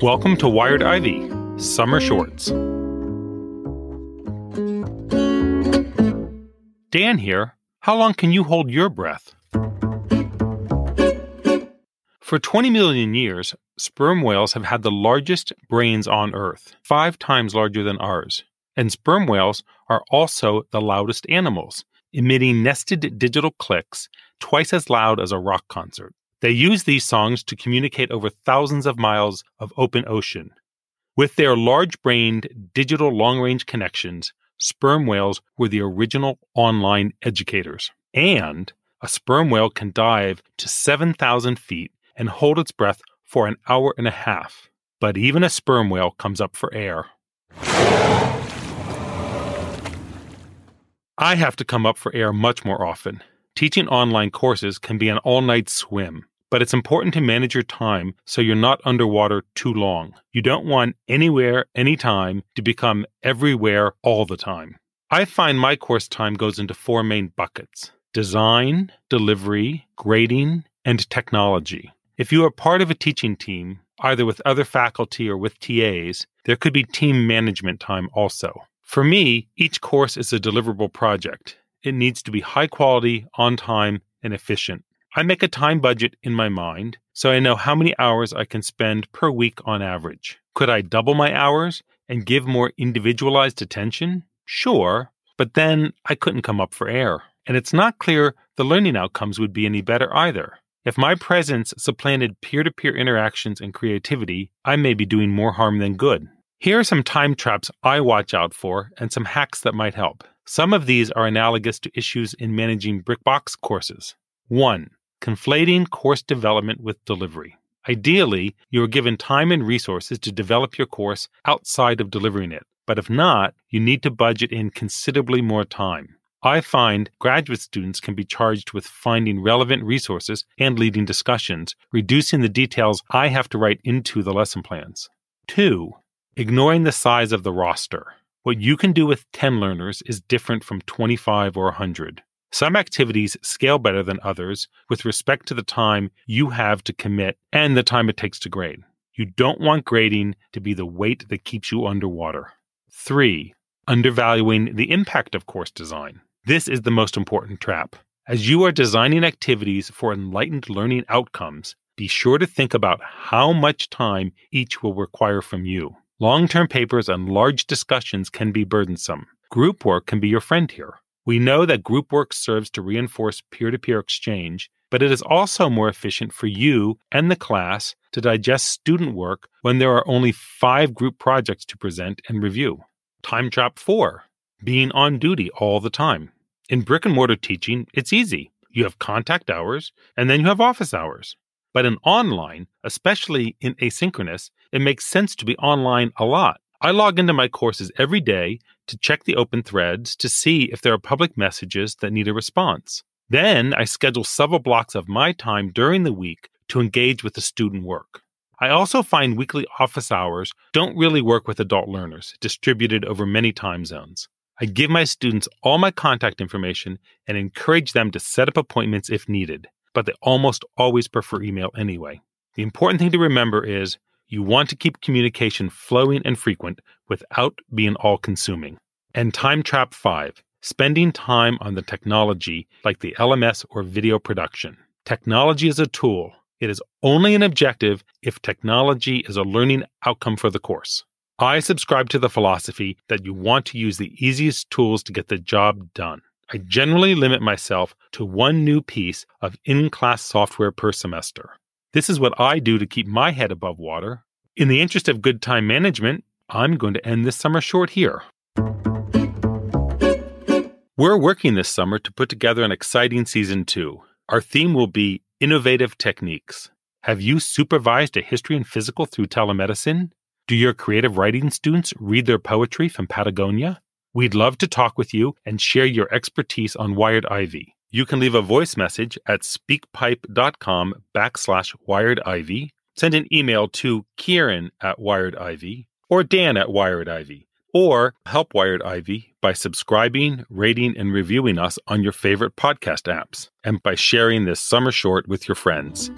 Welcome to Wired Ivy Summer Shorts. Dan here. How long can you hold your breath? For 20 million years, sperm whales have had the largest brains on Earth, five times larger than ours. And sperm whales are also the loudest animals, emitting nested digital clicks twice as loud as a rock concert. They use these songs to communicate over thousands of miles of open ocean. With their large brained digital long range connections, sperm whales were the original online educators. And a sperm whale can dive to 7,000 feet and hold its breath for an hour and a half. But even a sperm whale comes up for air. I have to come up for air much more often. Teaching online courses can be an all night swim, but it's important to manage your time so you're not underwater too long. You don't want anywhere, anytime to become everywhere all the time. I find my course time goes into four main buckets design, delivery, grading, and technology. If you are part of a teaching team, either with other faculty or with TAs, there could be team management time also. For me, each course is a deliverable project. It needs to be high quality, on time, and efficient. I make a time budget in my mind so I know how many hours I can spend per week on average. Could I double my hours and give more individualized attention? Sure, but then I couldn't come up for air. And it's not clear the learning outcomes would be any better either. If my presence supplanted peer to peer interactions and creativity, I may be doing more harm than good. Here are some time traps I watch out for and some hacks that might help. Some of these are analogous to issues in managing BrickBox courses. 1. Conflating course development with delivery. Ideally, you are given time and resources to develop your course outside of delivering it, but if not, you need to budget in considerably more time. I find graduate students can be charged with finding relevant resources and leading discussions, reducing the details I have to write into the lesson plans. 2. Ignoring the size of the roster. What you can do with 10 learners is different from 25 or 100. Some activities scale better than others with respect to the time you have to commit and the time it takes to grade. You don't want grading to be the weight that keeps you underwater. 3. Undervaluing the impact of course design. This is the most important trap. As you are designing activities for enlightened learning outcomes, be sure to think about how much time each will require from you. Long term papers and large discussions can be burdensome. Group work can be your friend here. We know that group work serves to reinforce peer to peer exchange, but it is also more efficient for you and the class to digest student work when there are only five group projects to present and review. Time trap four being on duty all the time. In brick and mortar teaching, it's easy. You have contact hours and then you have office hours. But in online, especially in asynchronous, it makes sense to be online a lot. I log into my courses every day to check the open threads to see if there are public messages that need a response. Then I schedule several blocks of my time during the week to engage with the student work. I also find weekly office hours don't really work with adult learners distributed over many time zones. I give my students all my contact information and encourage them to set up appointments if needed but they almost always prefer email anyway. The important thing to remember is you want to keep communication flowing and frequent without being all consuming. And time trap five spending time on the technology like the LMS or video production. Technology is a tool. It is only an objective if technology is a learning outcome for the course. I subscribe to the philosophy that you want to use the easiest tools to get the job done. I generally limit myself to one new piece of in class software per semester. This is what I do to keep my head above water. In the interest of good time management, I'm going to end this summer short here. We're working this summer to put together an exciting season two. Our theme will be innovative techniques. Have you supervised a history and physical through telemedicine? Do your creative writing students read their poetry from Patagonia? We'd love to talk with you and share your expertise on Wired Ivy. You can leave a voice message at speakpipe.com backslash Wired Ivy. Send an email to Kieran at Wired Ivy or Dan at Wired Ivy. Or help Wired Ivy by subscribing, rating, and reviewing us on your favorite podcast apps and by sharing this summer short with your friends.